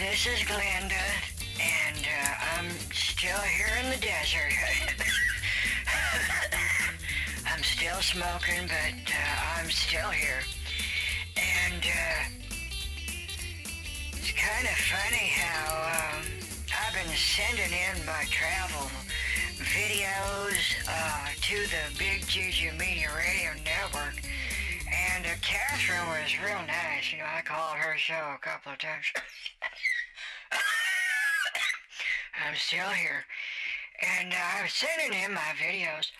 this is Glenda, and uh, I'm still here in the desert. I'm still smoking, but uh, I'm still here. And uh, it's kind of funny how um, I've been sending in my travel videos uh, to the Big Juju Media Radio Network. And uh, Catherine was real nice. You know, I called her show a couple of times. I'm still here. And uh, I was sending in my videos.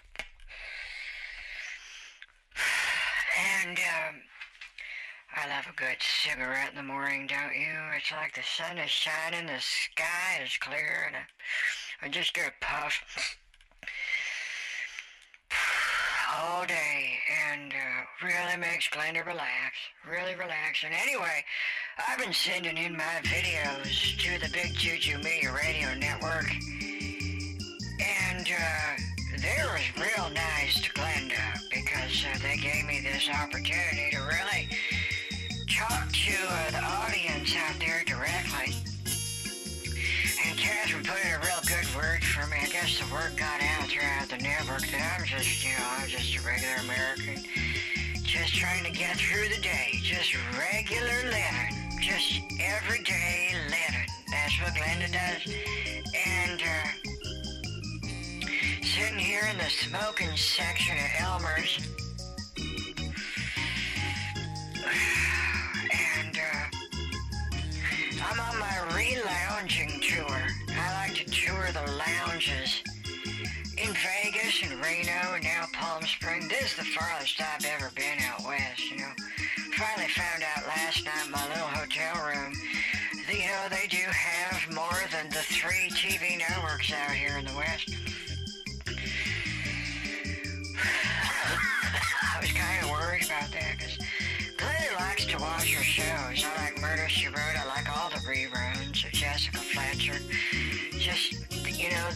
And um, I love a good cigarette in the morning, don't you? It's like the sun is shining, the sky is clear, and I, I just get a puff all day and uh, really makes Glenda relax, really relax. And anyway, I've been sending in my videos to the Big Juju Media Radio Network, and uh, they was real nice to Glenda because uh, they gave me this opportunity to really talk to uh, the audience out there directly. And Catherine put in a real good word for me. I guess the word got out throughout the network that I'm just, you know, I'm just a regular American. Just trying to get through the day. Just regular living. Just everyday living. That's what Glenda does. And, uh, sitting here in the smoking section of Elmer's. Reno now Palm Springs. This is the farthest I've ever been out west, you know. Finally found out last night in my little hotel room, you know, they do have more than the three TV networks out here in the west.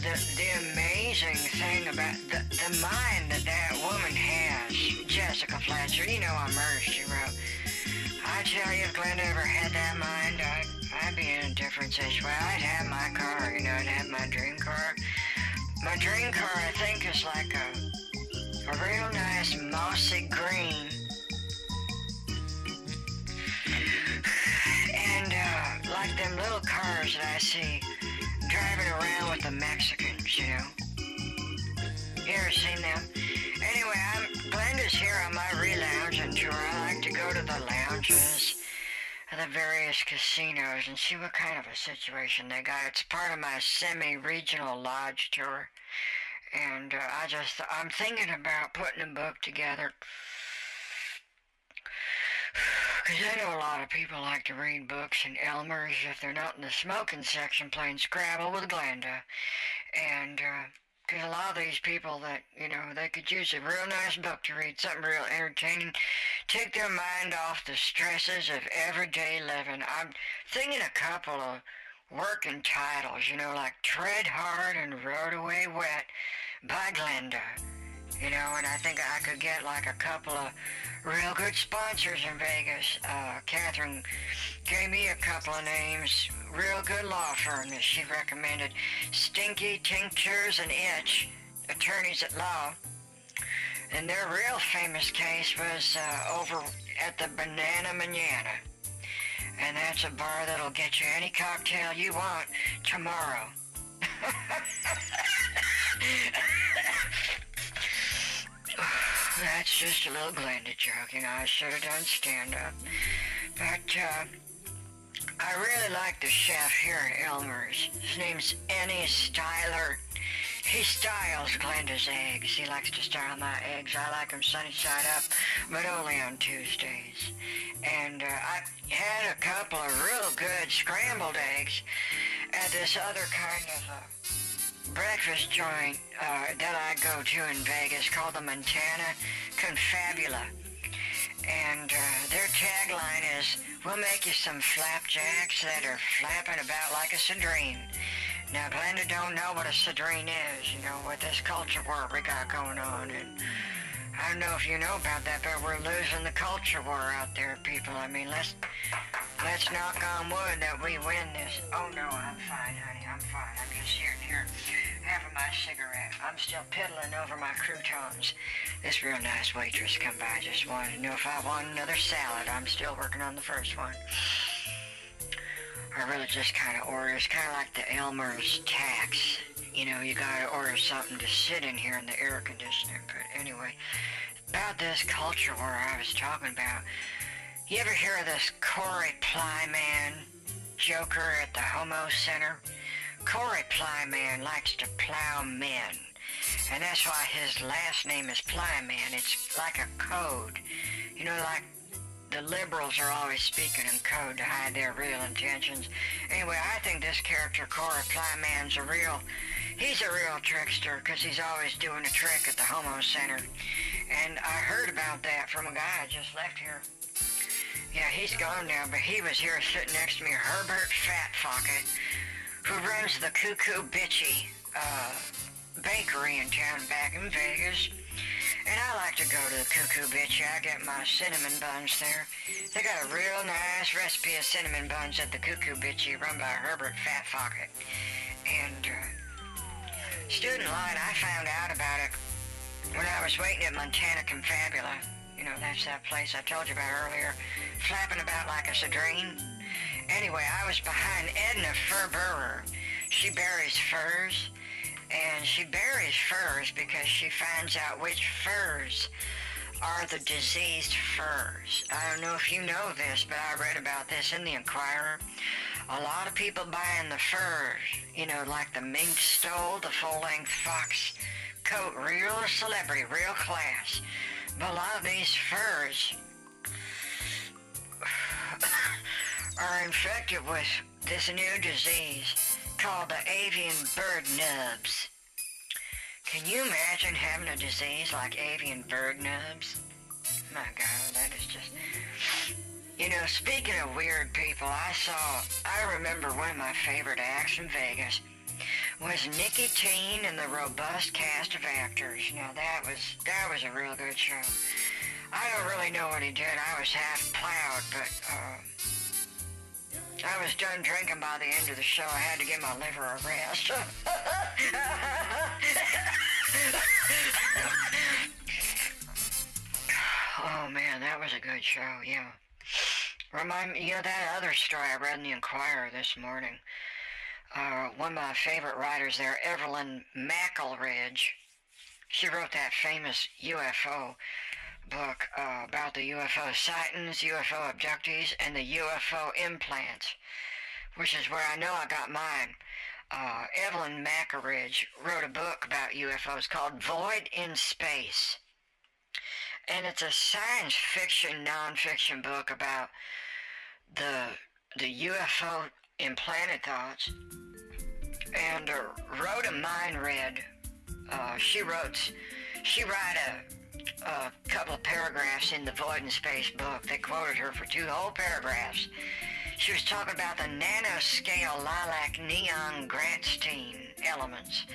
The, the amazing thing about the, the mind that that woman has, Jessica Fletcher. You know on Murder, She Wrote. I tell you, if Glenda ever had that mind, I'd, I'd be in a different situation. I'd have my car, you know, I'd have my dream car. My dream car, I think, is like a, a real nice mossy green and uh, like them little cars that I see driving around with the Mexicans, you know. You ever seen them? Anyway, I'm Glenda's here on my re-lounging tour. I like to go to the lounges of the various casinos and see what kind of a situation they got. It's part of my semi-regional lodge tour. And uh, I just, I'm thinking about putting a book together because I know a lot of people like to read books in Elmer's if they're not in the smoking section playing Scrabble with Glenda. And, uh, because a lot of these people that, you know, they could use a real nice book to read, something real entertaining, take their mind off the stresses of everyday living. I'm thinking a couple of working titles, you know, like Tread Hard and Rode Away Wet by Glenda. You know, and I think I could get like a couple of real good sponsors in Vegas. Uh, Catherine gave me a couple of names, real good law firm that she recommended. Stinky Tinctures and Itch, attorneys at law. And their real famous case was uh, over at the Banana Manana. And that's a bar that'll get you any cocktail you want tomorrow. That's just a little Glenda joke, you know. I should have done stand-up. But, uh, I really like the chef here at Elmer's. His name's Ennie Styler. He styles Glenda's eggs. He likes to style my eggs. I like them sunny side up, but only on Tuesdays. And uh, I had a couple of real good scrambled eggs at this other kind of uh, breakfast joint uh, that I go to in Vegas called the Montana Confabula. And uh, their tagline is, we'll make you some flapjacks that are flapping about like a sardine. Now, Glenda don't know what a sardine is, you know, with this culture war we got going on. And I don't know if you know about that, but we're losing the culture war out there, people. I mean, let's let's knock on wood that we win this. Oh no, I'm fine, honey. I'm fine. I'm just sitting here having my cigarette. I'm still piddling over my croutons. This real nice waitress come by just wanted to know if I want another salad. I'm still working on the first one. Really just kind of order. It's kind of like the Elmer's tax. You know, you gotta order something to sit in here in the air conditioner. But anyway, about this culture war I was talking about. You ever hear of this Corey Plyman joker at the Homo Center? Corey Plyman likes to plow men. And that's why his last name is Plyman. It's like a code. You know, like the liberals are always speaking in code to hide their real intentions. Anyway, I think this character, Corey Plyman's a real, he's a real trickster because he's always doing a trick at the Homo Center. And I heard about that from a guy I just left here. Yeah, he's gone now, but he was here sitting next to me, Herbert Fatfocket, who runs the Cuckoo Bitchy uh, bakery in town back in Vegas. And I like to go to the Cuckoo Bitch. I get my cinnamon buns there. They got a real nice recipe of cinnamon buns at the Cuckoo Bitchy run by Herbert Fatfocket. And uh, student line, I found out about it when I was waiting at Montana Confabula. You know, that's that place I told you about earlier, flapping about like a sadrine. Anyway, I was behind Edna Furberer. She buries furs and she buries furs because she finds out which furs are the diseased furs. I don't know if you know this, but I read about this in the Inquirer. A lot of people buying the furs, you know, like the mink stole, the full-length fox coat, real celebrity, real class. But a lot of these furs are infected with this new disease called the avian bird nubs. Can you imagine having a disease like avian bird nubs? My God, that is just... You know, speaking of weird people, I saw, I remember one of my favorite acts in Vegas was Nicky Teen and the robust cast of actors. Now that was, that was a real good show. I don't really know what he did. I was half plowed, but, uh, I was done drinking by the end of the show. I had to give my liver a rest. oh man, that was a good show, yeah. Remind me, you know, that other story I read in the Inquirer this morning. Uh, one of my favorite writers there, Evelyn McElridge, she wrote that famous UFO book uh, about the UFO sightings, UFO abductees, and the UFO implants, which is where I know I got mine. Uh, Evelyn McElridge wrote a book about UFOs called Void in Space. And it's a science fiction, nonfiction book about the, the UFO implanted thoughts. And uh, Rhoda Mine read, uh, she wrote, she wrote a a couple of paragraphs in the Void in Space book. They quoted her for two whole paragraphs. She was talking about the nanoscale lilac neon Grantstein elements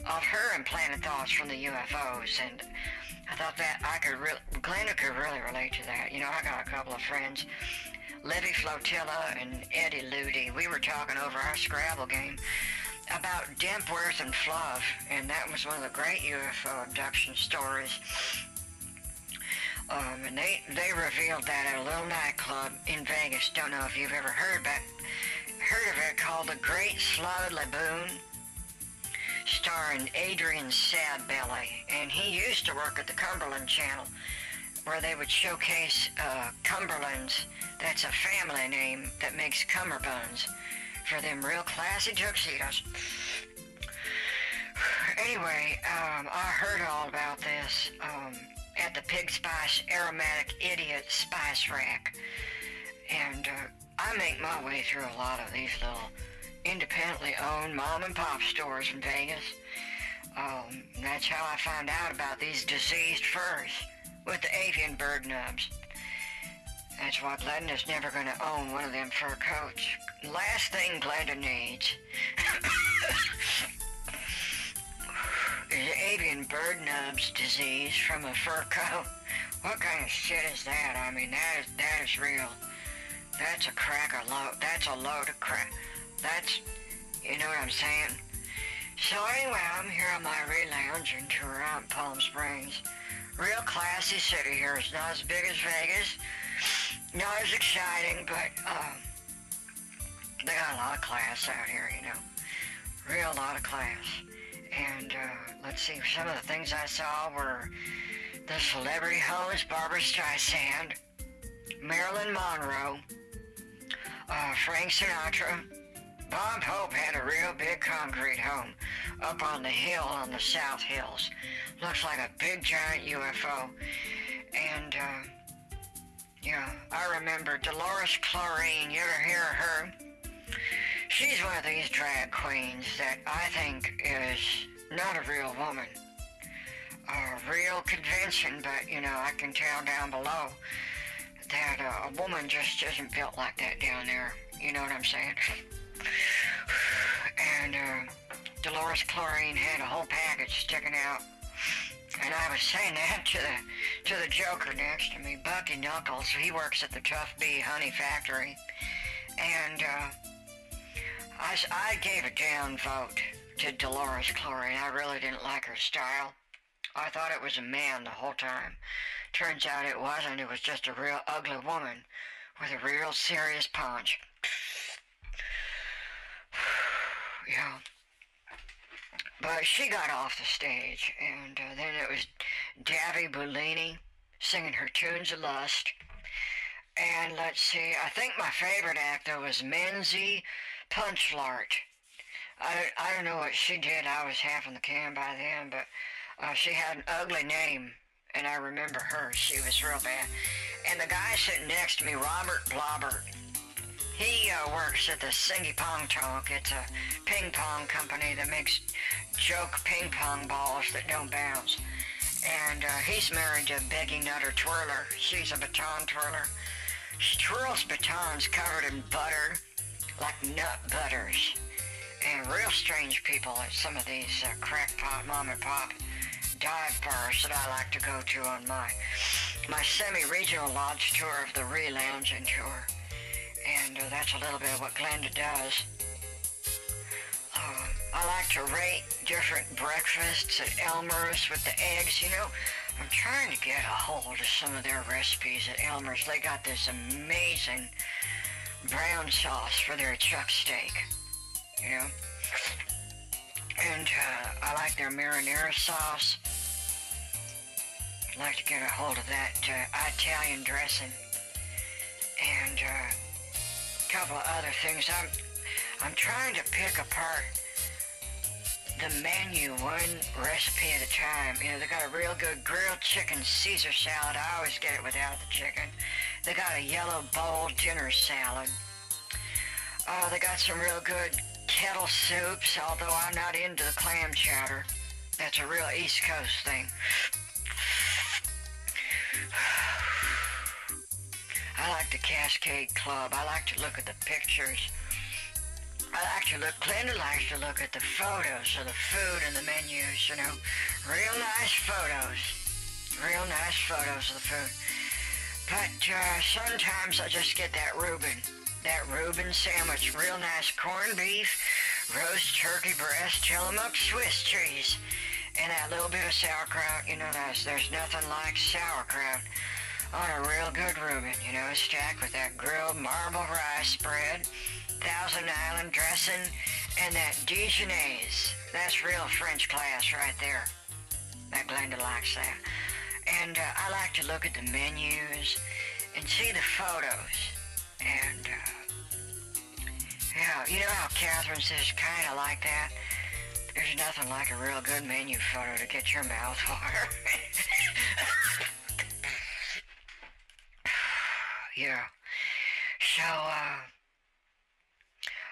of her implanted thoughts from the UFOs, and I thought that I could really, Glenda could really relate to that. You know, I got a couple of friends, Livy Flotilla and Eddie Ludi. We were talking over our Scrabble game about Dempworth and Fluff, and that was one of the great UFO abduction stories. Um, and they, they revealed that at a little nightclub in Vegas. Don't know if you've ever heard heard of it called the Great Slotted Laboon, starring Adrian Sadbelly. And he used to work at the Cumberland Channel, where they would showcase uh, Cumberlands. That's a family name that makes cummerbunds for them real classy tuxedos. Anyway, um, I heard all about this. Um, at the Pig Spice Aromatic Idiot Spice Rack. And uh, I make my way through a lot of these little independently owned mom and pop stores in Vegas. Um, that's how I found out about these diseased furs with the avian bird nubs. That's why Glenda's never going to own one of them fur coats. Last thing Glenda needs avian bird nubs disease from a fur coat. What kind of shit is that? I mean, that is that is real. That's a cracker load. That's a load of crack. That's, you know what I'm saying? So anyway, I'm here on my re-lounging tour Palm Springs. Real classy city here. It's not as big as Vegas. Not as exciting, but um, they got a lot of class out here, you know. Real lot of class. And uh, let's see, some of the things I saw were the celebrity host Barbra Streisand, Marilyn Monroe, uh, Frank Sinatra. Bob Hope had a real big concrete home up on the hill on the South Hills. Looks like a big giant UFO. And, uh, yeah, I remember Dolores Chlorine. You ever hear of her? She's one of these drag queens that I think is not a real woman. A real convention, but, you know, I can tell down below that uh, a woman just isn't built like that down there. You know what I'm saying? And uh, Dolores Chlorine had a whole package sticking out. And I was saying that to the to the Joker next to me, Bucky Knuckles. He works at the Tough Bee Honey Factory, and uh, I I gave a down vote to Dolores Chlorine. I really didn't like her style. I thought it was a man the whole time. Turns out it wasn't. It was just a real ugly woman with a real serious punch. yeah. But she got off the stage, and uh, then it was Davy Bellini singing her tunes of lust. And let's see, I think my favorite actor was Menzie Punchlart. I, I don't know what she did. I was half in the can by then, but uh, she had an ugly name, and I remember her. She was real bad. And the guy sitting next to me, Robert Blaubart, he uh, works at the Singy Pong Tonk. It's a ping pong company that makes joke ping pong balls that don't bounce. And uh, he's married to Becky Nutter Twirler. She's a baton twirler. She twirls batons covered in butter, like nut butters. And real strange people at some of these uh, crackpot mom and pop dive bars that I like to go to on my my semi-regional lodge tour of the re-lounging tour and uh, that's a little bit of what Glenda does. Uh, I like to rate different breakfasts at Elmer's with the eggs. You know, I'm trying to get a hold of some of their recipes at Elmer's. They got this amazing brown sauce for their chuck steak. You know, and uh, I like their marinara sauce. I'd like to get a hold of that uh, Italian dressing. And uh, couple of other things. I'm I'm trying to pick apart the menu one recipe at a time. You know, they got a real good grilled chicken Caesar salad. I always get it without the chicken. They got a yellow bowl dinner salad. Oh, they got some real good kettle soups, although I'm not into the clam chowder. That's a real East Coast thing. I like the Cascade Club. I like to look at the pictures. I like to look, Glenda likes to look at the photos of the food and the menus, you know. Real nice photos. Real nice photos of the food. But uh, sometimes I just get that Reuben. That Reuben sandwich. Real nice corned beef, roast turkey breast, Tillamook Swiss cheese, and that little bit of sauerkraut. You know, there's, there's nothing like sauerkraut on a real good Reuben, you know, stacked with that grilled marble rice spread, Thousand Island dressing, and that Dijonnaise. That's real French class right there. That Glenda likes that. And uh, I like to look at the menus and see the photos. And, uh, yeah, you know how Catherine says kind of like that? There's nothing like a real good menu photo to get your mouth water. Yeah. So, uh,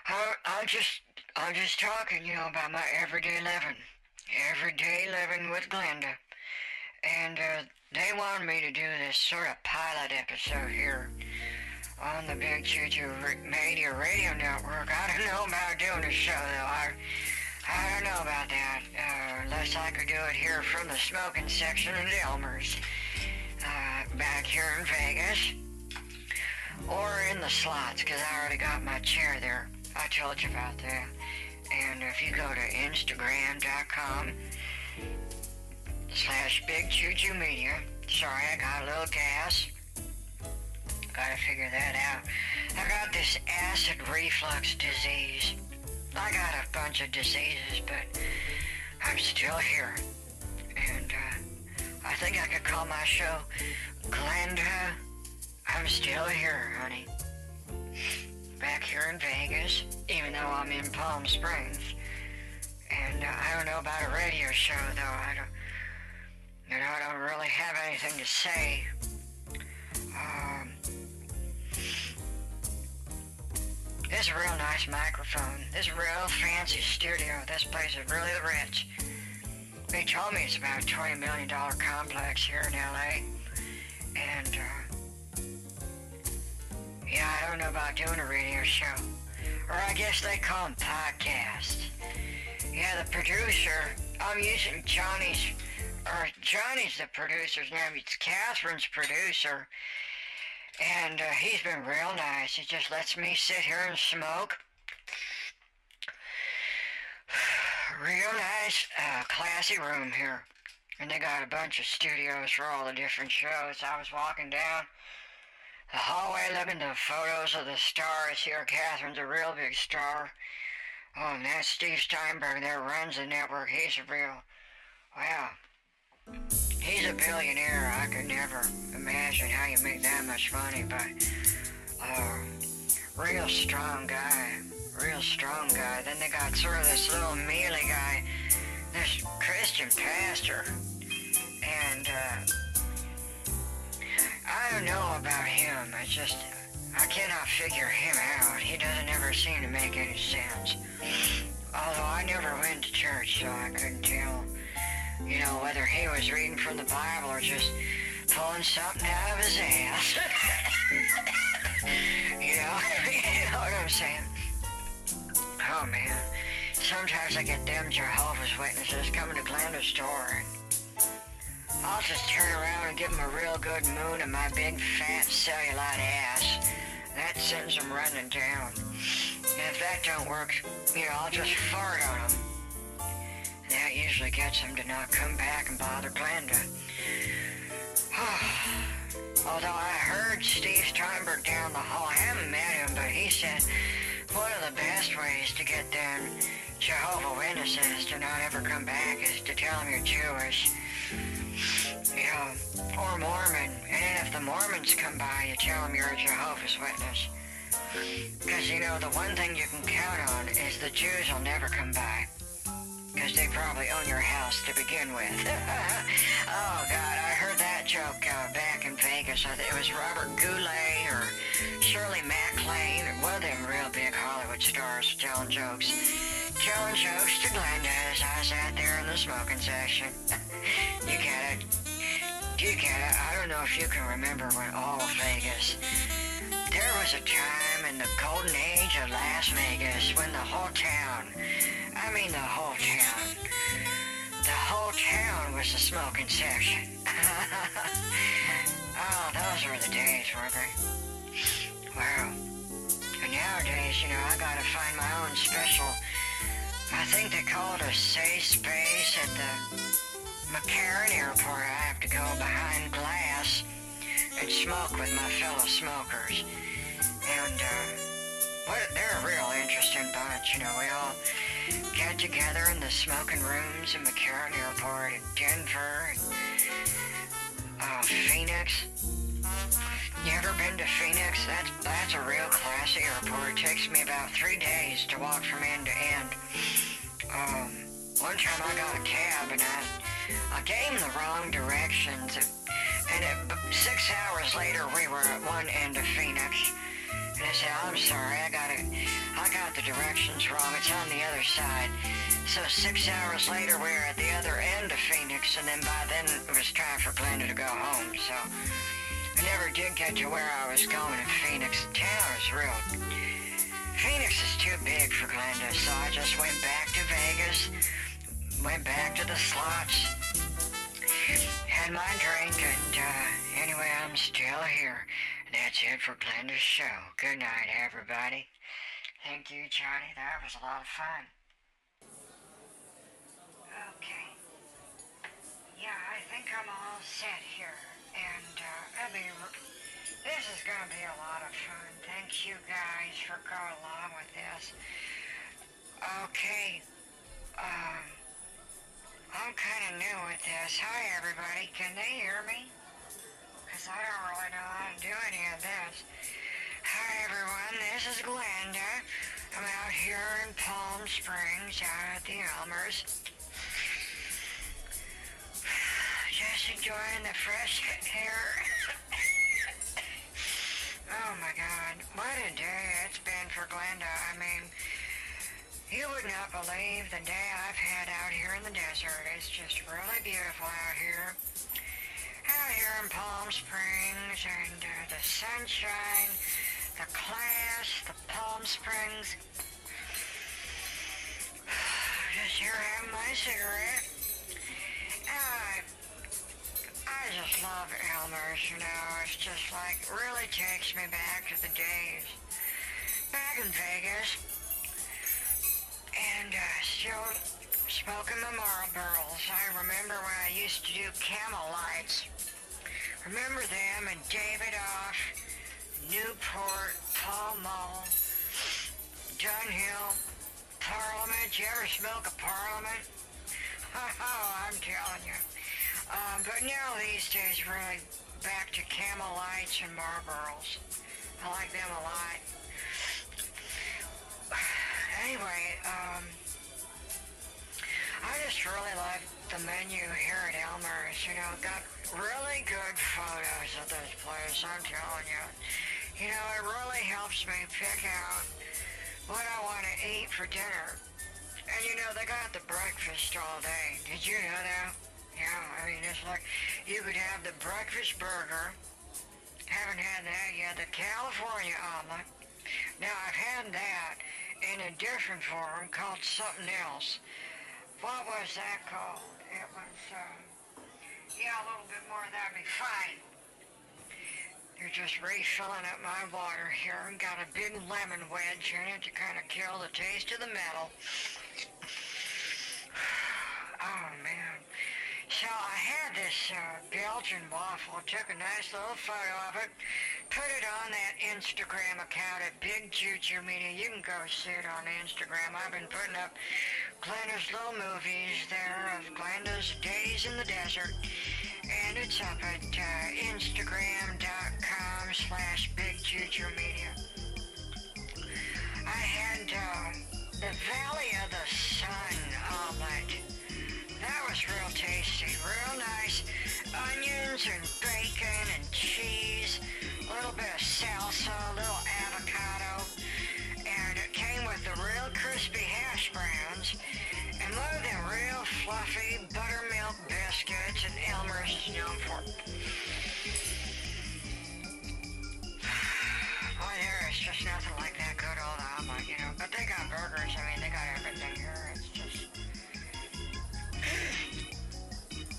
I, I'm just, I'm just talking, you know, about my everyday living. Everyday living with Glenda. And, uh, they wanted me to do this sort of pilot episode here on the Big Juju Media Radio Network. I don't know about doing a show, though. I, I don't know about that. Uh, unless I could do it here from the smoking section in Elmer's. Uh, back here in Vegas. Or in the slots, because I already got my chair there. I told you about that. And if you go to Instagram.com slash Big Juju Media, sorry, I got a little gas. Gotta figure that out. I got this acid reflux disease. I got a bunch of diseases, but I'm still here. And uh, I think I could call my show Glenda. I'm still here, honey. Back here in Vegas, even though I'm in Palm Springs. And uh, I don't know about a radio show, though. I don't, you know, I don't really have anything to say. Um, this is a real nice microphone. This real fancy studio. This place is really the rich. They told me it's about a $20 million complex here in LA. And, uh, yeah, I don't know about doing a radio show. Or I guess they call them podcasts. Yeah, the producer, I'm using Johnny's, or Johnny's the producer's name. It's Catherine's producer. And uh, he's been real nice. He just lets me sit here and smoke. Real nice, uh, classy room here. And they got a bunch of studios for all the different shows. I was walking down the hallway looking the photos of the stars here. Catherine's a real big star. Oh, and that's Steve Steinberg there runs the network. He's a real, wow. He's a billionaire. I could never imagine how you make that much money, but uh, real strong guy. Real strong guy. Then they got sort of this little mealy guy, this Christian pastor. And uh, I don't know about him. I just, I cannot figure him out. He doesn't ever seem to make any sense. Although I never went to church, so I couldn't tell you know, whether he was reading from the Bible or just pulling something out of his ass. you know, you know what I'm saying? Oh man, sometimes I get them Jehovah's Witnesses coming to Glenda's store and I'll just turn around and give them a real good moon of my big fat cellulite ass. That sends them running down. And if that don't work, you know, I'll just fart on them. That usually gets them to not come back and bother Glenda. Although I heard Steve Steinberg down the hall, I haven't met him, but he said one of the best ways to get them Jehovah Witnesses to not ever come back is to tell them you're Jewish. You know, or Mormon. And if the Mormons come by, you tell them you're a Jehovah's Witness. Because, you know, the one thing you can count on is the Jews will never come by because they probably own your house to begin with. oh, God, I heard that joke uh, back in Vegas. I think it was Robert Goulet or Shirley MacLaine, one of them real big Hollywood stars telling jokes. Telling jokes to Glenda as I sat there in the smoking section. you get it? You? I don't know if you can remember when all Vegas there was a time in the golden age of Las Vegas when the whole town, I mean the whole town, the whole town was a smoking section. oh, those were the days, weren't they? And nowadays, you know, I gotta find my own special, I think they call it a safe space at the McCarran Airport. I have to go behind glass and smoke with my fellow smokers. And uh, they're a real interesting bunch. You know, we all get together in the smoking rooms in McCarran Airport in Denver, and, uh, Phoenix. You ever been to Phoenix? That's that's a real classy airport. It takes me about three days to walk from end to end. Um, one time I got a cab and I I gave the wrong directions. And it, six hours later, we were at one end of Phoenix. And I said, I'm sorry, I got it. I got the directions wrong. It's on the other side. So six hours later, we were at the other end of Phoenix, and then by then it was time for Glenda to go home. So I never did get to where I was going in Phoenix. The town is real. Phoenix is too big for Glenda, so I just went back to Vegas, went back to the slots, had my drink, and uh, anyway, I'm still here. That's it for Glenda's show. Good night, everybody. Thank you, Johnny. That was a lot of fun. Okay. Yeah, I think I'm all set here. And, uh, I mean, this is going to be a lot of fun. Thank you guys for going along with this. Okay. Um, I'm kind of new with this. Hi, everybody. Can they hear me? Because I don't really know how to do any of this. Hi, everyone. This is Glenda. I'm out here in Palm Springs, out at the Elmers. Just enjoying the fresh air. oh my God, what a day it's been for Glenda. I mean, you would not believe the day I've had out here in the desert. It's just really beautiful out here. Out here in Palm Springs and uh, the sunshine, the class, the Palm Springs. Just here having my cigarette. Uh, I just love Elmer's, you know. It's just like, really takes me back to the days back in Vegas. And uh, still smoking my Marlboros. I remember when I used to do camel lights. Remember them and Davidoff, Newport, Pall Mall, Dunhill, Parliament. You ever smoke a Parliament? Oh, I'm telling you. Um, but now these days, really back to Camel Lights and Marlboros. I like them a lot. Anyway, um, I just really like the menu here at Elmer's. You know, got really good photos of this place, I'm telling you. You know, it really helps me pick out what I want to eat for dinner. And you know, they got the breakfast all day. Did you know that? Yeah, I mean, it's like you could have the breakfast burger. Haven't had that yet. The California omelet. Now, I've had that in a different form called something else. What was that called? It was, um, yeah, a little bit more, that'd be fine. You're just refilling up my water here and got a big lemon wedge in it to kind of kill the taste of the metal. Oh, man. So I had this uh, Belgian waffle, took a nice little photo of it, put it on that Instagram account at Big Choo Media. You can go see it on Instagram. I've been putting up Glenda's little movies there of Glenda's Days in the Desert. And it's up at uh, Instagram.com slash Big Choo Media. I had uh, the Valley of the Sun omelet. That was real tasty, real nice. Onions and bacon and cheese, a little bit of salsa, a little avocado, and it came with the real crispy hash browns and one of them real fluffy buttermilk biscuits and Elmer's is known for. Boy, there is just nothing like that good old omelet, you know. But they got burgers. I mean, they got everything here. It's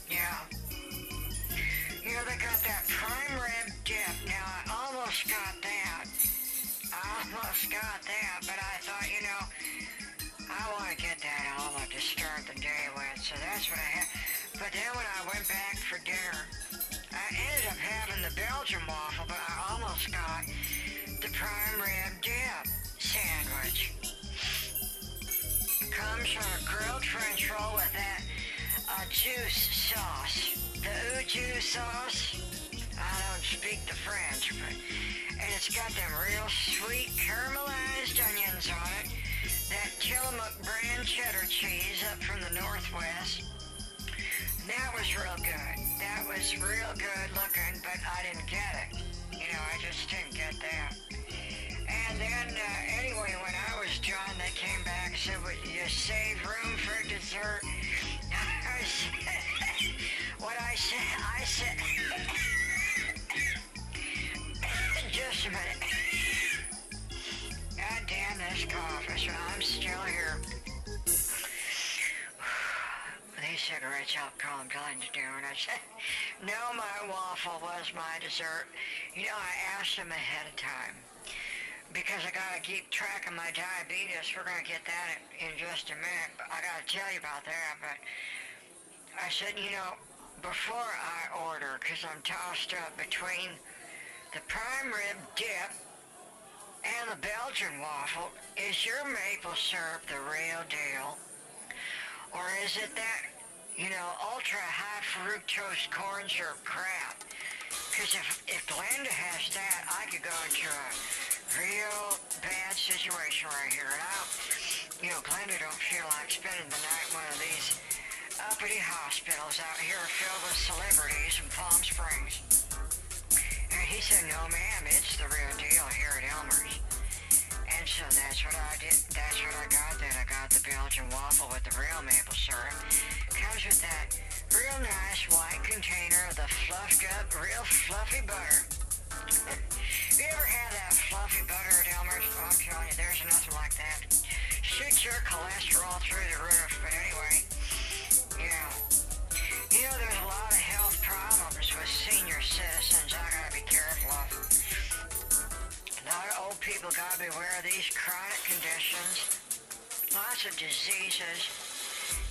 yeah. You know, they got that prime rib dip. Now, I almost got that. I almost got that, but I thought, you know, I want to get that omelet to start the day with, so that's what I had. But then when I went back for dinner, I ended up having the Belgian waffle, but I almost got the prime rib dip sandwich. Comes from a grilled French roll with that juice sauce. The au jus sauce. I don't speak the French, but and it's got them real sweet caramelized onions on it. That Tillamook brand cheddar cheese up from the Northwest. That was real good. That was real good looking, but I didn't get it. You know, I just didn't get that. And then, uh, anyway, when I was done, they came back and said, well, you save room for dessert. What I said, I said, just a minute. God damn this cough. I'm still here. These cigarettes help calm down to doing. I said, no, my waffle was my dessert. You know, I asked them ahead of time because I gotta keep track of my diabetes. We're gonna get that in, just a minute. But I gotta tell you about that. But I said, you know, before I order, because I'm tossed up between the prime rib dip and the Belgian waffle, is your maple syrup the real deal? Or is it that, you know, ultra high fructose corn syrup crap? Because if, if Glenda has that, I could go into a real bad situation right here. And I, you know, Glenda don't feel like spending the night in one of these uppity hospitals out here filled with celebrities in Palm Springs. And he said, no ma'am, it's the real deal here at Elmer's. And so that's what I did, that's what I got then. I got the Belgian waffle with the real maple syrup. Comes with that real nice white container of the fluffed up, real fluffy butter. You ever had that fluffy butter at Elmer's? Oh, I'm telling you, there's nothing like that. Shoots your cholesterol through the roof, but anyway, yeah. You know, there's a lot of health problems with senior citizens I gotta be careful of. A lot of old people gotta beware of these chronic conditions. Lots of diseases.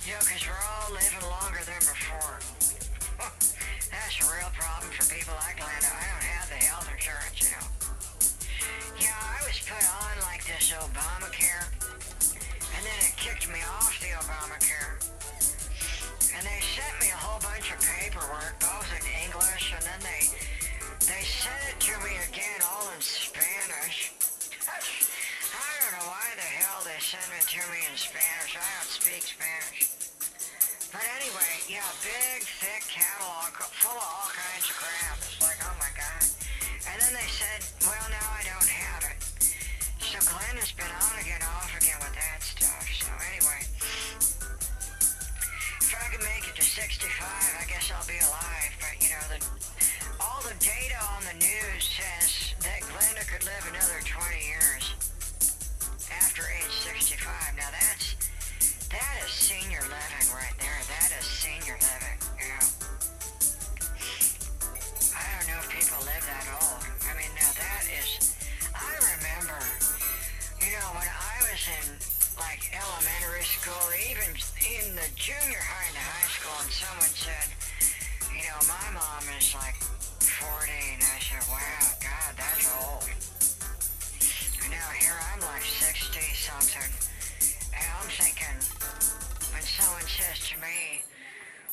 You know, because we're all living longer than before. That's a real problem for people like Glenda. I don't have the health insurance, you know. Yeah, I was put on like this Obamacare, and then it kicked me off the Obamacare. And they sent me a whole bunch of paperwork, both in English, and then they they sent it to me again, all in Spanish. I don't know why the hell they sent it to me in Spanish. I don't speak Spanish. But anyway, yeah, big, thick catalog full of all kinds of crap. It's like, oh my god. And then they said, well, now I don't have it. So Glenn has been on again, off again with that stuff. So anyway, if I can make it to 65, I guess I'll be alive. But you know, the, all the data on the news says that Glenda could live another 20 years after age 65. Now that's that is senior living right elementary school, even in the junior high and the high school, and someone said, you know, my mom is like 40, and I said, wow, God, that's old. And now here I'm like 60 something, and I'm thinking, when someone says to me,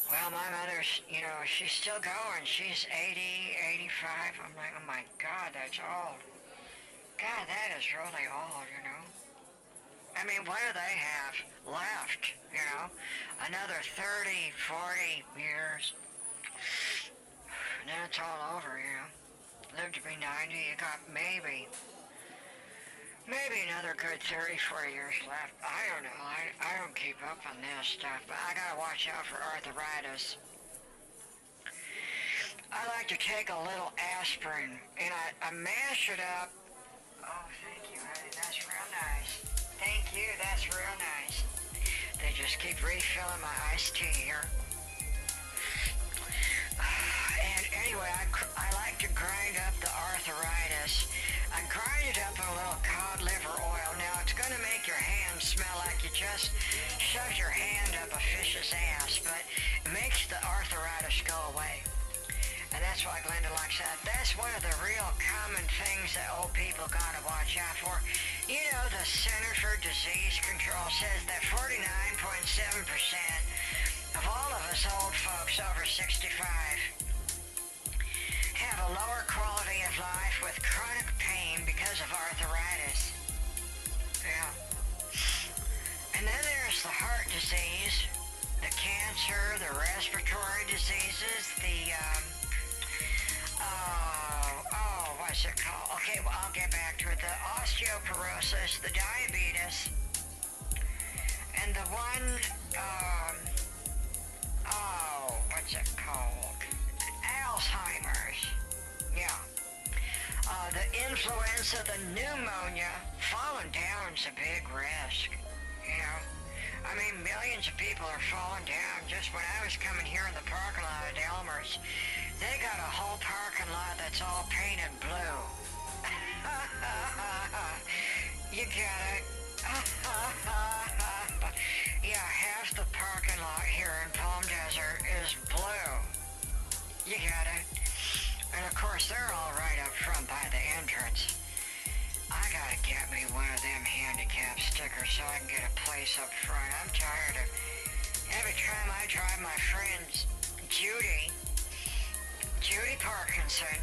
well, my mother's, you know, she's still going. She's 80, 85. I'm like, oh my God, that's old. God, that is really old, you know. I mean, what do they have left, you know? Another 30, 40 years. And then it's all over, you know. Live to be 90, you got maybe, maybe another good 30, 40 years left. I don't know. I, I don't keep up on this stuff, but I gotta watch out for arthritis. I like to take a little aspirin and I, I mash it up. You. That's real nice. They just keep refilling my iced tea here. And anyway, I, I like to grind up the arthritis. I grind it up in a little cod liver oil. Now, it's going to make your hands smell like you just shoved your hand up a fish's ass, but it makes the arthritis go away. And that's why Glenda likes that. That's one of the real common things that old people gotta watch out for. You know, the Center for Disease Control says that 49.7% of all of us old folks over 65 have a lower quality of life with chronic pain because of arthritis. Yeah. And then there's the heart disease, the cancer, the respiratory diseases, the, um, oh, oh, what's it called? Okay, well, I'll get back to it. The osteoporosis, the diabetes, and the one, um, oh, what's it called? Alzheimer's. Yeah. Uh, the influenza, the pneumonia, falling down's a big risk, you know. I mean, millions of people are falling down. Just when I was coming here in the parking lot at Elmer's, they got a whole parking lot that's all painted blue. you get it? yeah, half the parking lot here in Palm Desert is blue. You get it? And of course, they're all right up front by the entrance. I gotta get me one of them handicap stickers so I can get a place up front. I'm tired of every time I drive my friend's Judy, Judy Parkinson.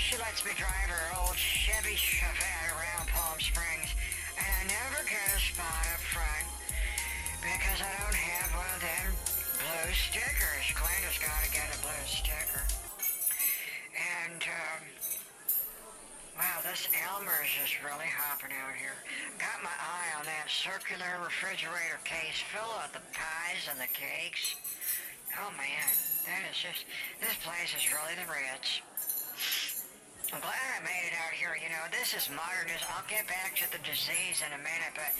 She lets me drive her old Chevy Chevette around Palm Springs, and I never get a spot up front because I don't have one of them blue stickers. Glenda's gotta get a blue sticker. And, um, Wow, this Elmer's is really hopping out here. Got my eye on that circular refrigerator case full of the pies and the cakes. Oh man, that is just, this place is really the rich. I'm glad I made it out here. You know, this is modernism. I'll get back to the disease in a minute, but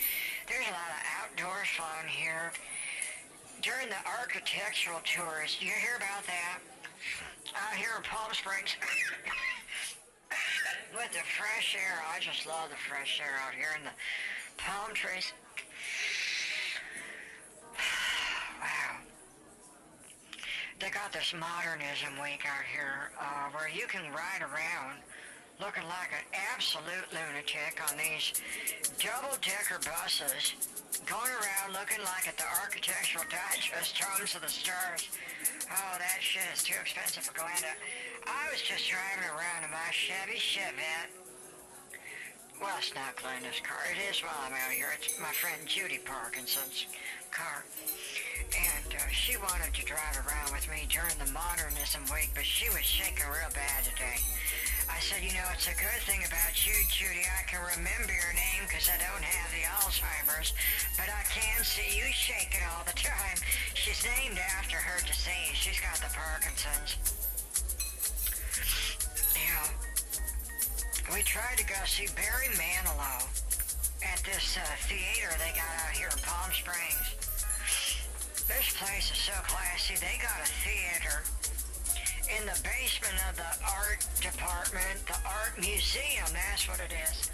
there's a lot of outdoors fun here. During the architectural tours, you hear about that? Out here in Palm Springs. with the fresh air. I just love the fresh air out here and the palm trees. They got this modernism week out here uh, where you can ride around looking like an absolute lunatic on these double-decker buses going around looking like at the Architectural Digest Homes of the Stars. Oh, that shit is too expensive for Glenda. I was just driving around in my Chevy Chevette. Well, it's not Glenda's car. It is while I'm out here. It's my friend Judy Parkinson's car. And uh, she wanted to drive around with me during the Modernism Week, but she was shaking real bad today. I said, you know, it's a good thing about you, Judy. I can remember your name because I don't have the Alzheimer's, but I can see you shaking all the time. She's named after her disease. She's got the Parkinson's. Yeah. We tried to go see Barry Manilow at this uh, theater they got out here in Palm Springs. This place is so classy. They got a theater in the basement of the art department, the art museum, that's what it is.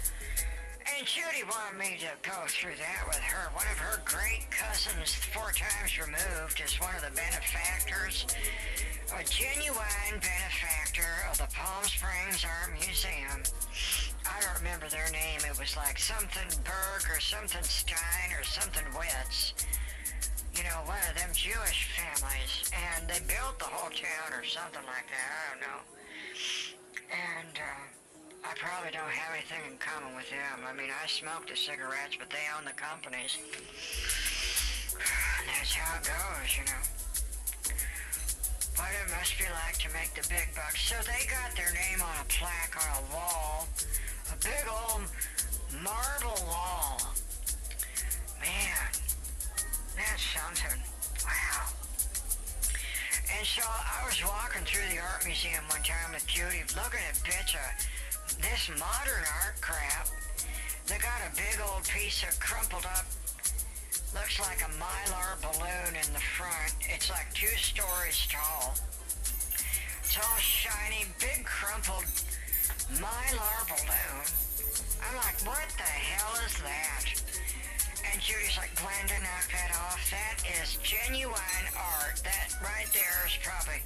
And Judy wanted me to go through that with her. One of her great cousins, four times removed, is one of the benefactors, a genuine benefactor of the Palm Springs Art Museum. I don't remember their name. It was like something Berg or something Stein or something Witz. You know, one of them Jewish families. And they built the whole town or something like that. I don't know. And uh, I probably don't have anything in common with them. I mean, I smoke the cigarettes, but they own the companies. And that's how it goes, you know. What it must be like to make the big bucks. So they got their name on a plaque on a wall a big old marble wall. Man, that's something. Wow. And so I was walking through the art museum one time with Judy, looking at bits of this modern art crap. They got a big old piece of crumpled up, looks like a mylar balloon in the front. It's like two stories tall. It's all shiny, big crumpled Mylar balloon. I'm like, what the hell is that? And Judy's like, Glenda, knock that off. That is genuine art. That right there is probably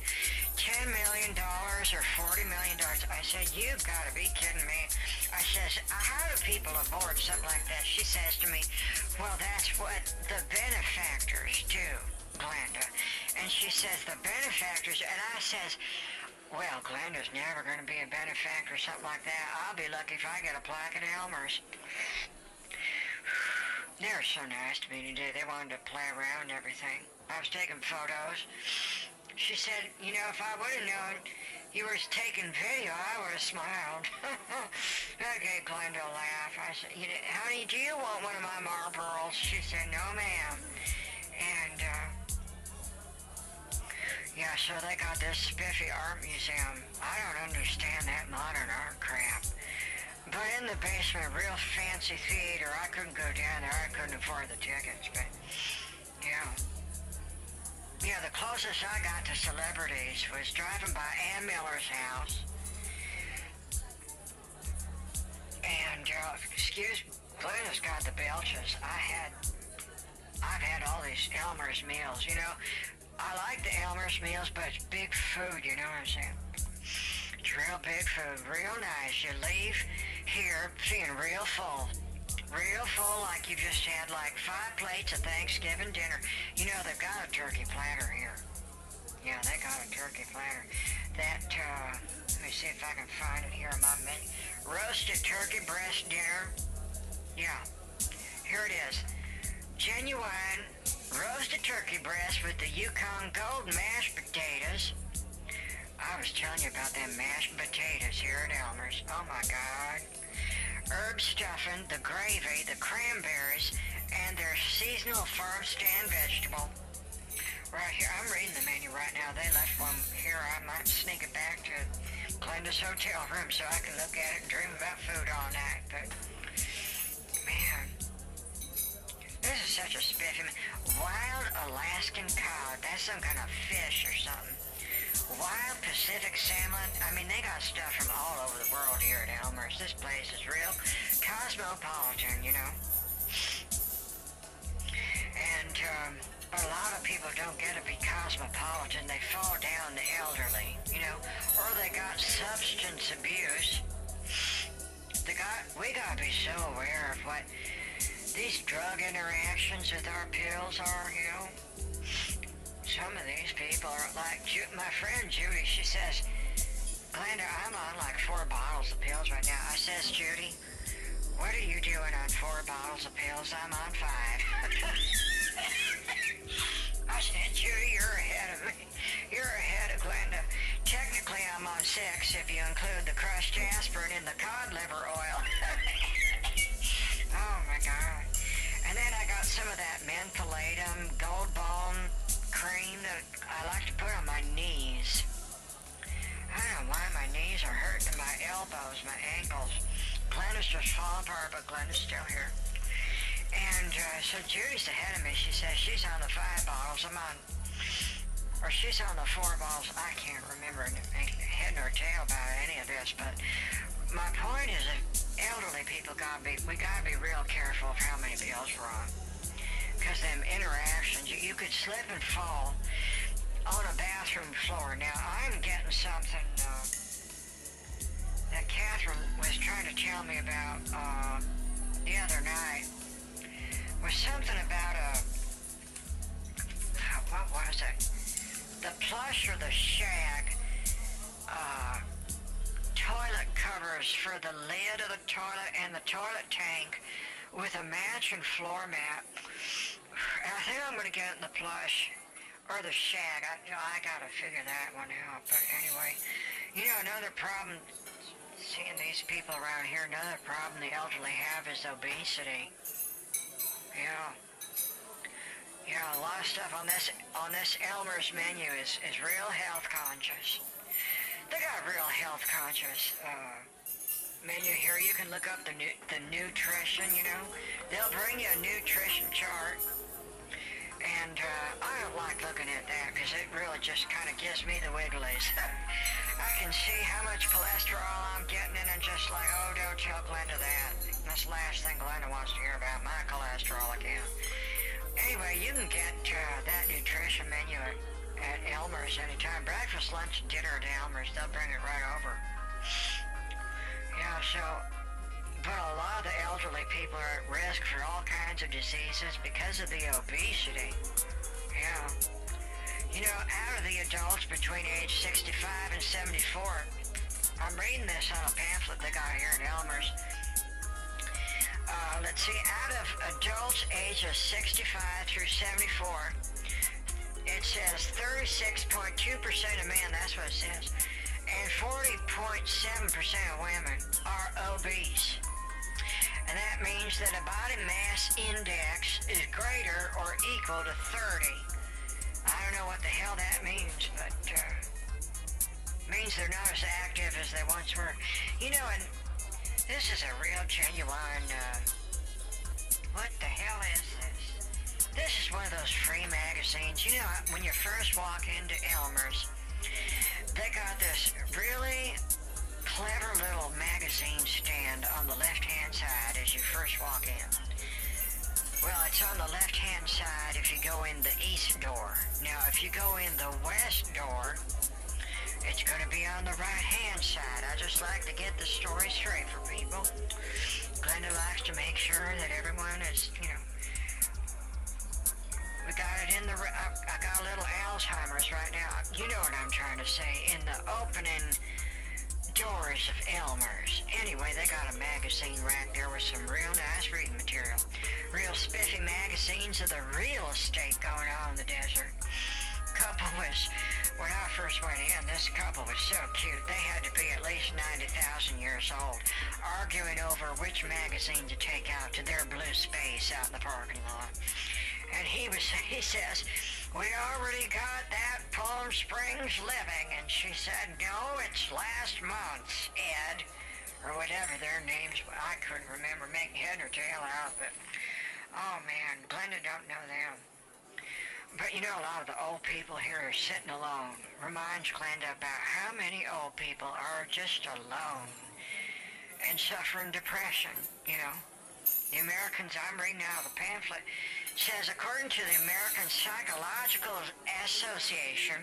$10 million or $40 million. I said, you've got to be kidding me. I says, how do people afford something like that? She says to me, well, that's what the benefactors do, Glenda. And she says, the benefactors, and I says, well, Glenda's never going to be a benefactor or something like that. I'll be lucky if I get a plaque at Elmer's. They were so nice to me today. They wanted to play around and everything. I was taking photos. She said, you know, if I would have known you were taking video, I would have smiled. I gave Glenda a laugh. I said, honey, do you want one of my Marlboros? She said, no, ma'am. And, uh, yeah, so they got this spiffy art museum. I don't understand that modern art crap. But in the basement, real fancy theater. I couldn't go down there. I couldn't afford the tickets, but yeah. Yeah, the closest I got to celebrities was driving by Ann Miller's house. And, uh, excuse me, Glenda's got the belches. I had, I've had all these Elmer's meals, you know. I like the Elmer's meals, but it's big food, you know what I'm saying? It's real big food, real nice. You leave here feeling real full. Real full, like you just had like five plates of Thanksgiving dinner. You know, they've got a turkey platter here. Yeah, they got a turkey platter. That, uh, let me see if I can find it here on my menu. Roasted turkey breast dinner. Yeah, here it is. Genuine roasted turkey breast with the Yukon Gold mashed potatoes. I was telling you about them mashed potatoes here at Elmer's. Oh my God herb stuffing, the gravy, the cranberries, and their seasonal farm stand vegetable. Right here, I'm reading the menu right now. They left one here. I might sneak it back to Glenda's hotel room so I can look at it and dream about food all night. But, man, this is such a spiffy. Wild Alaskan cod. That's some kind of fish or something wild Pacific salmon. I mean, they got stuff from all over the world here at Elmer's. This place is real cosmopolitan, you know. And um, but a lot of people don't get to be cosmopolitan. They fall down the elderly, you know, or they got substance abuse. They got we gotta be so aware of what these drug interactions with our pills are, you know some of these people are like, my friend Judy, she says, Glenda, I'm on like four bottles of pills right now. I says, Judy, what are you doing on four bottles of pills? I'm on five. I said, Judy, you're ahead of me. You're ahead of Glenda. Technically, I'm on six if you include the crushed aspirin in the cod liver oil. oh my God. And then I got some of that mentholatum, gold cream that I like to put on my knees. I don't know why my knees are hurting, my elbows, my ankles. Glenn is just falling apart, but Glenn is still here. And uh, so Judy's ahead of me. She says she's on the five bottles. I'm on, or she's on the four bottles. I can't remember head nor tail about any of this, but my point is that elderly people gotta be, we gotta be real careful of how many pills we're on because them interactions, you, could slip and fall on a bathroom floor. Now, I'm getting something uh, that Catherine was trying to tell me about uh, the other night. Was something about a, what was it? The plush or the shag uh, toilet covers for the lid of the toilet and the toilet tank with a matching floor mat. I think I'm gonna get in the plush or the shag. I, you know, I gotta figure that one out. But anyway, you know, another problem seeing these people around here, another problem the elderly have is obesity. Yeah. Yeah, a lot of stuff on this on this Elmer's menu is, is real health conscious. They got real health conscious uh, menu here. You can look up the nu- the nutrition. You know, they'll bring you a nutrition chart and uh, I don't like looking at that because it really just kind of gives me the wigglies. I can see how much cholesterol I'm getting in and just like, oh, don't tell Glenda that. That's the last thing Glenda wants to hear about, my cholesterol again. Anyway, you can get uh, that nutrition menu at, at Elmer's anytime. Breakfast, lunch, dinner at Elmer's. They'll bring it right over. Yeah, so but a lot of the elderly people are at risk for all kinds of diseases because of the obesity. Yeah. You know, out of the adults between age 65 and 74, I'm reading this on a pamphlet they got here in Elmer's. Uh, let's see, out of adults ages 65 through 74, it says 36.2% of men, that's what it says, and 40.7% of women are obese. And that means that a body mass index is greater or equal to 30. I don't know what the hell that means, but uh, means they're not as active as they once were. You know, and This is a real genuine, uh, what the hell is this? This is one of those free magazines. You know, when you first walk into Elmer's, they got this really magazine stand on the left-hand side as you first walk in. Well, it's on the left-hand side if you go in the east door. Now, if you go in the west door, it's going to be on the right-hand side. I just like to get the story straight for people. Glenda likes to make sure that everyone is, you know, we got it in the, I, I got a little Alzheimer's right now. You know what I'm trying to say. In the opening doors of Elmer's. Anyway, they got a magazine rack there with some real nice reading material. Real spiffy magazines of the real estate going on in the desert. Couple was, when I first went in, this couple was so cute. They had to be at least 90,000 years old, arguing over which magazine to take out to their blue space out in the parking lot. And he was, he says, we already got that Palm Springs living. And she said, no, it's last month's, Ed, or whatever their names were. I couldn't remember making head or tail out, but, oh man, Glenda don't know them. But you know, a lot of the old people here are sitting alone. Reminds Glenda about how many old people are just alone and suffering depression, you know. The Americans, I'm reading now the pamphlet, says according to the American Psychological Association,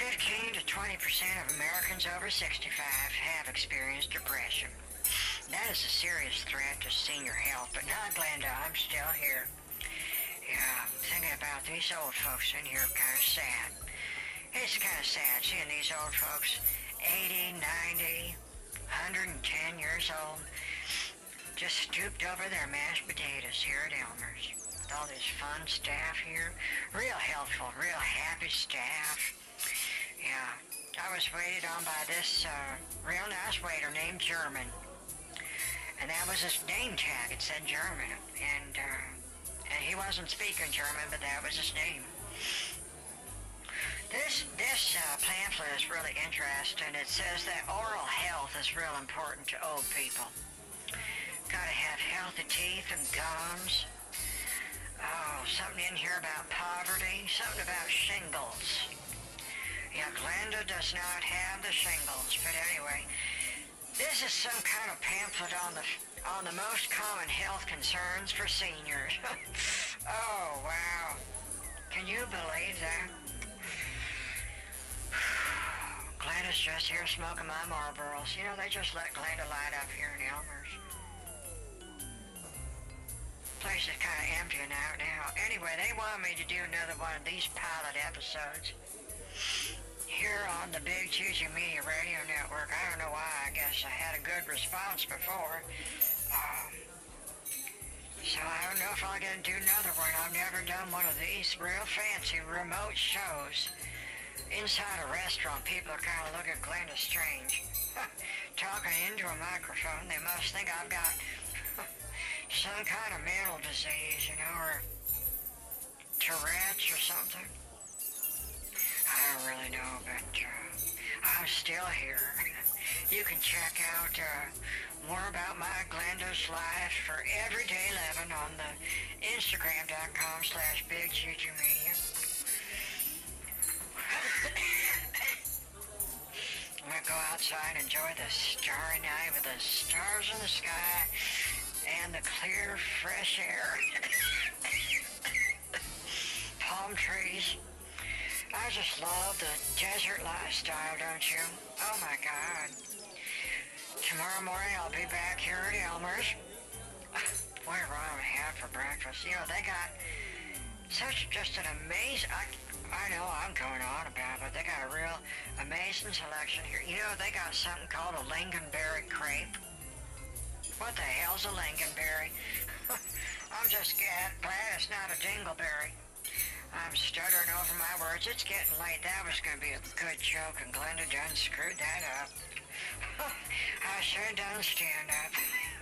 15 to 20 percent of Americans over 65 have experienced depression. That is a serious threat to senior health, but not Glenda, I'm still here. Yeah, thinking about these old folks in here kind of sad. It's kind of sad seeing these old folks, 80, 90, 110 years old, just stooped over their mashed potatoes here at Elmer's. With all this fun staff here. Real helpful, real happy staff. Yeah. I was waited on by this uh, real nice waiter named German. And that was his name tag. It said German. And, uh, and he wasn't speaking German, but that was his name. This this uh, pamphlet is really interesting. It says that oral health is real important to old people. Gotta have healthy teeth and gums. Oh, something in here about poverty. Something about shingles. Yeah, Glenda does not have the shingles, but anyway, this is some kind of pamphlet on the on the most common health concerns for seniors. oh wow, can you believe that? Glenda's just here smoking my Marlboros. You know, they just let Glenda light up here in Elmer's place is kind of empty now. Now, anyway, they want me to do another one of these pilot episodes here on the Big Juju Media Radio Network. I don't know why. I guess I had a good response before. Um, so I don't know if I'll get to do another one. I've never done one of these real fancy remote shows inside a restaurant. People are kind of looking at Glenda strange. Talking into a microphone, they must think I've got some kind of mental disease, you know, or Tourette's or something. I don't really know, but uh, I'm still here. You can check out uh, more about my Glenda's life for Everyday Living on the Instagram.com slash Big Juju Media. I'm to go outside and enjoy the starry night with the stars in the sky and the clear, fresh air. Palm trees. I just love the desert lifestyle, don't you? Oh my God. Tomorrow morning I'll be back here at Elmer's. What am I gonna for breakfast? You know, they got such just an amazing, I, I know I'm going on about, but they got a real amazing selection here. You know, they got something called a lingonberry crepe. What the hell's a lingonberry? I'm just glad, glad it's not a dingleberry. I'm stuttering over my words. It's getting late. That was going to be a good joke, and Glenda done screwed that up. I sure done stand up.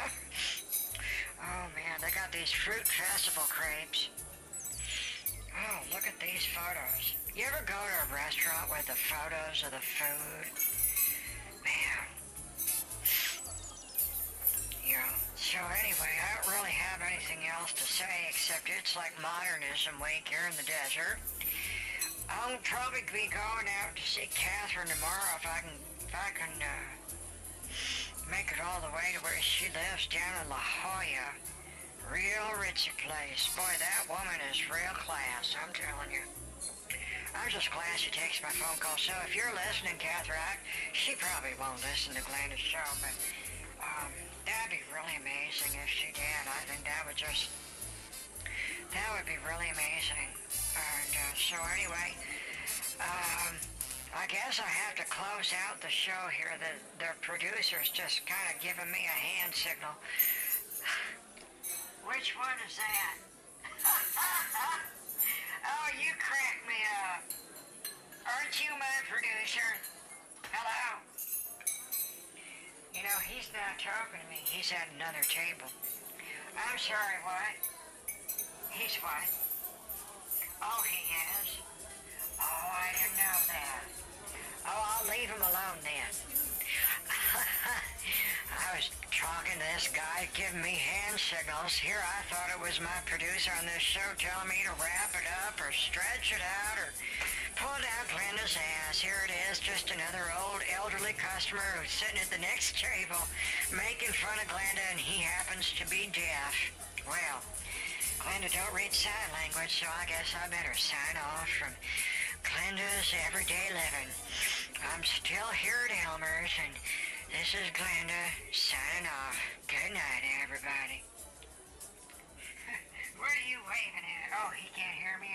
oh, man, they got these fruit festival crepes. Oh, look at these photos. You ever go to a restaurant with the photos of the food? Anyway, I don't really have anything else to say except it's like modernism week here in the desert. I'll probably be going out to see Catherine tomorrow if I can, if I can uh, make it all the way to where she lives down in La Jolla. Real ritzy place. Boy, that woman is real class, I'm telling you. I'm just glad she takes my phone call. So if you're listening, Catherine, she probably won't listen to Glenda's show, but that'd be really amazing if she did. I think that would just, that would be really amazing. And uh, so anyway, um, I guess I have to close out the show here. The, the producer's just kind of giving me a hand signal. Which one is that? oh, you cracked me up. Aren't you my producer? Hello? You know, he's not talking to me. He's at another table. I'm sorry, what? He's what? Oh, he is? Oh, I didn't know that. Oh, I'll leave him alone then. I was talking to this guy giving me hand signals. Here I thought it was my producer on this show telling me to wrap it up or stretch it out or pull down Glenda's ass. Here it is, just another old elderly customer who's sitting at the next table making fun of Glenda and he happens to be deaf. Well, Glenda don't read sign language, so I guess I better sign off from Glenda's Everyday Living. I'm still here at Elmer's, and this is Glenda signing off. Good night, everybody. what are you waving at? Oh, he can't hear me.